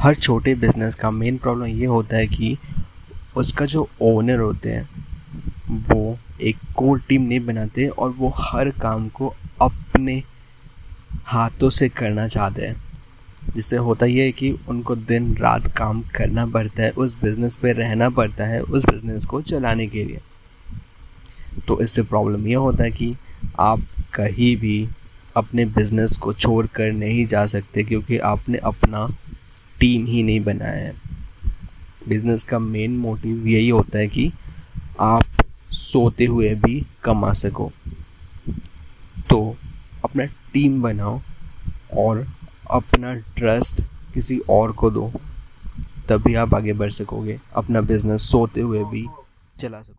हर छोटे बिज़नेस का main problem ये होता है कि उसका जो ओनर होते हैं, वो एक कोर टीम नहीं बनाते और वो हर काम को अपने हाथों से करना चाहते हैं। जिससे होता ये है कि उनको दिन रात काम करना पड़ता है, उस बिज़नेस पे रहना पड़ता है, उस बिज़नेस को चलाने के लिए। तो इससे प्रॉब्लम यह होता है कि आप कहीं भी अपने बिज़नेस को छोड़ कर नहीं जा सकते, क्योंकि आपने अपना टीम ही नहीं बनाया है। बिज़नेस का मेन मोटिव यही होता है कि आप सोते हुए भी कमा सको। तो अपना टीम बनाओ और अपना ट्रस्ट किसी और को दो। तभी आप आगे बढ़ सकोगे, अपना बिज़नेस सोते हुए भी चला सको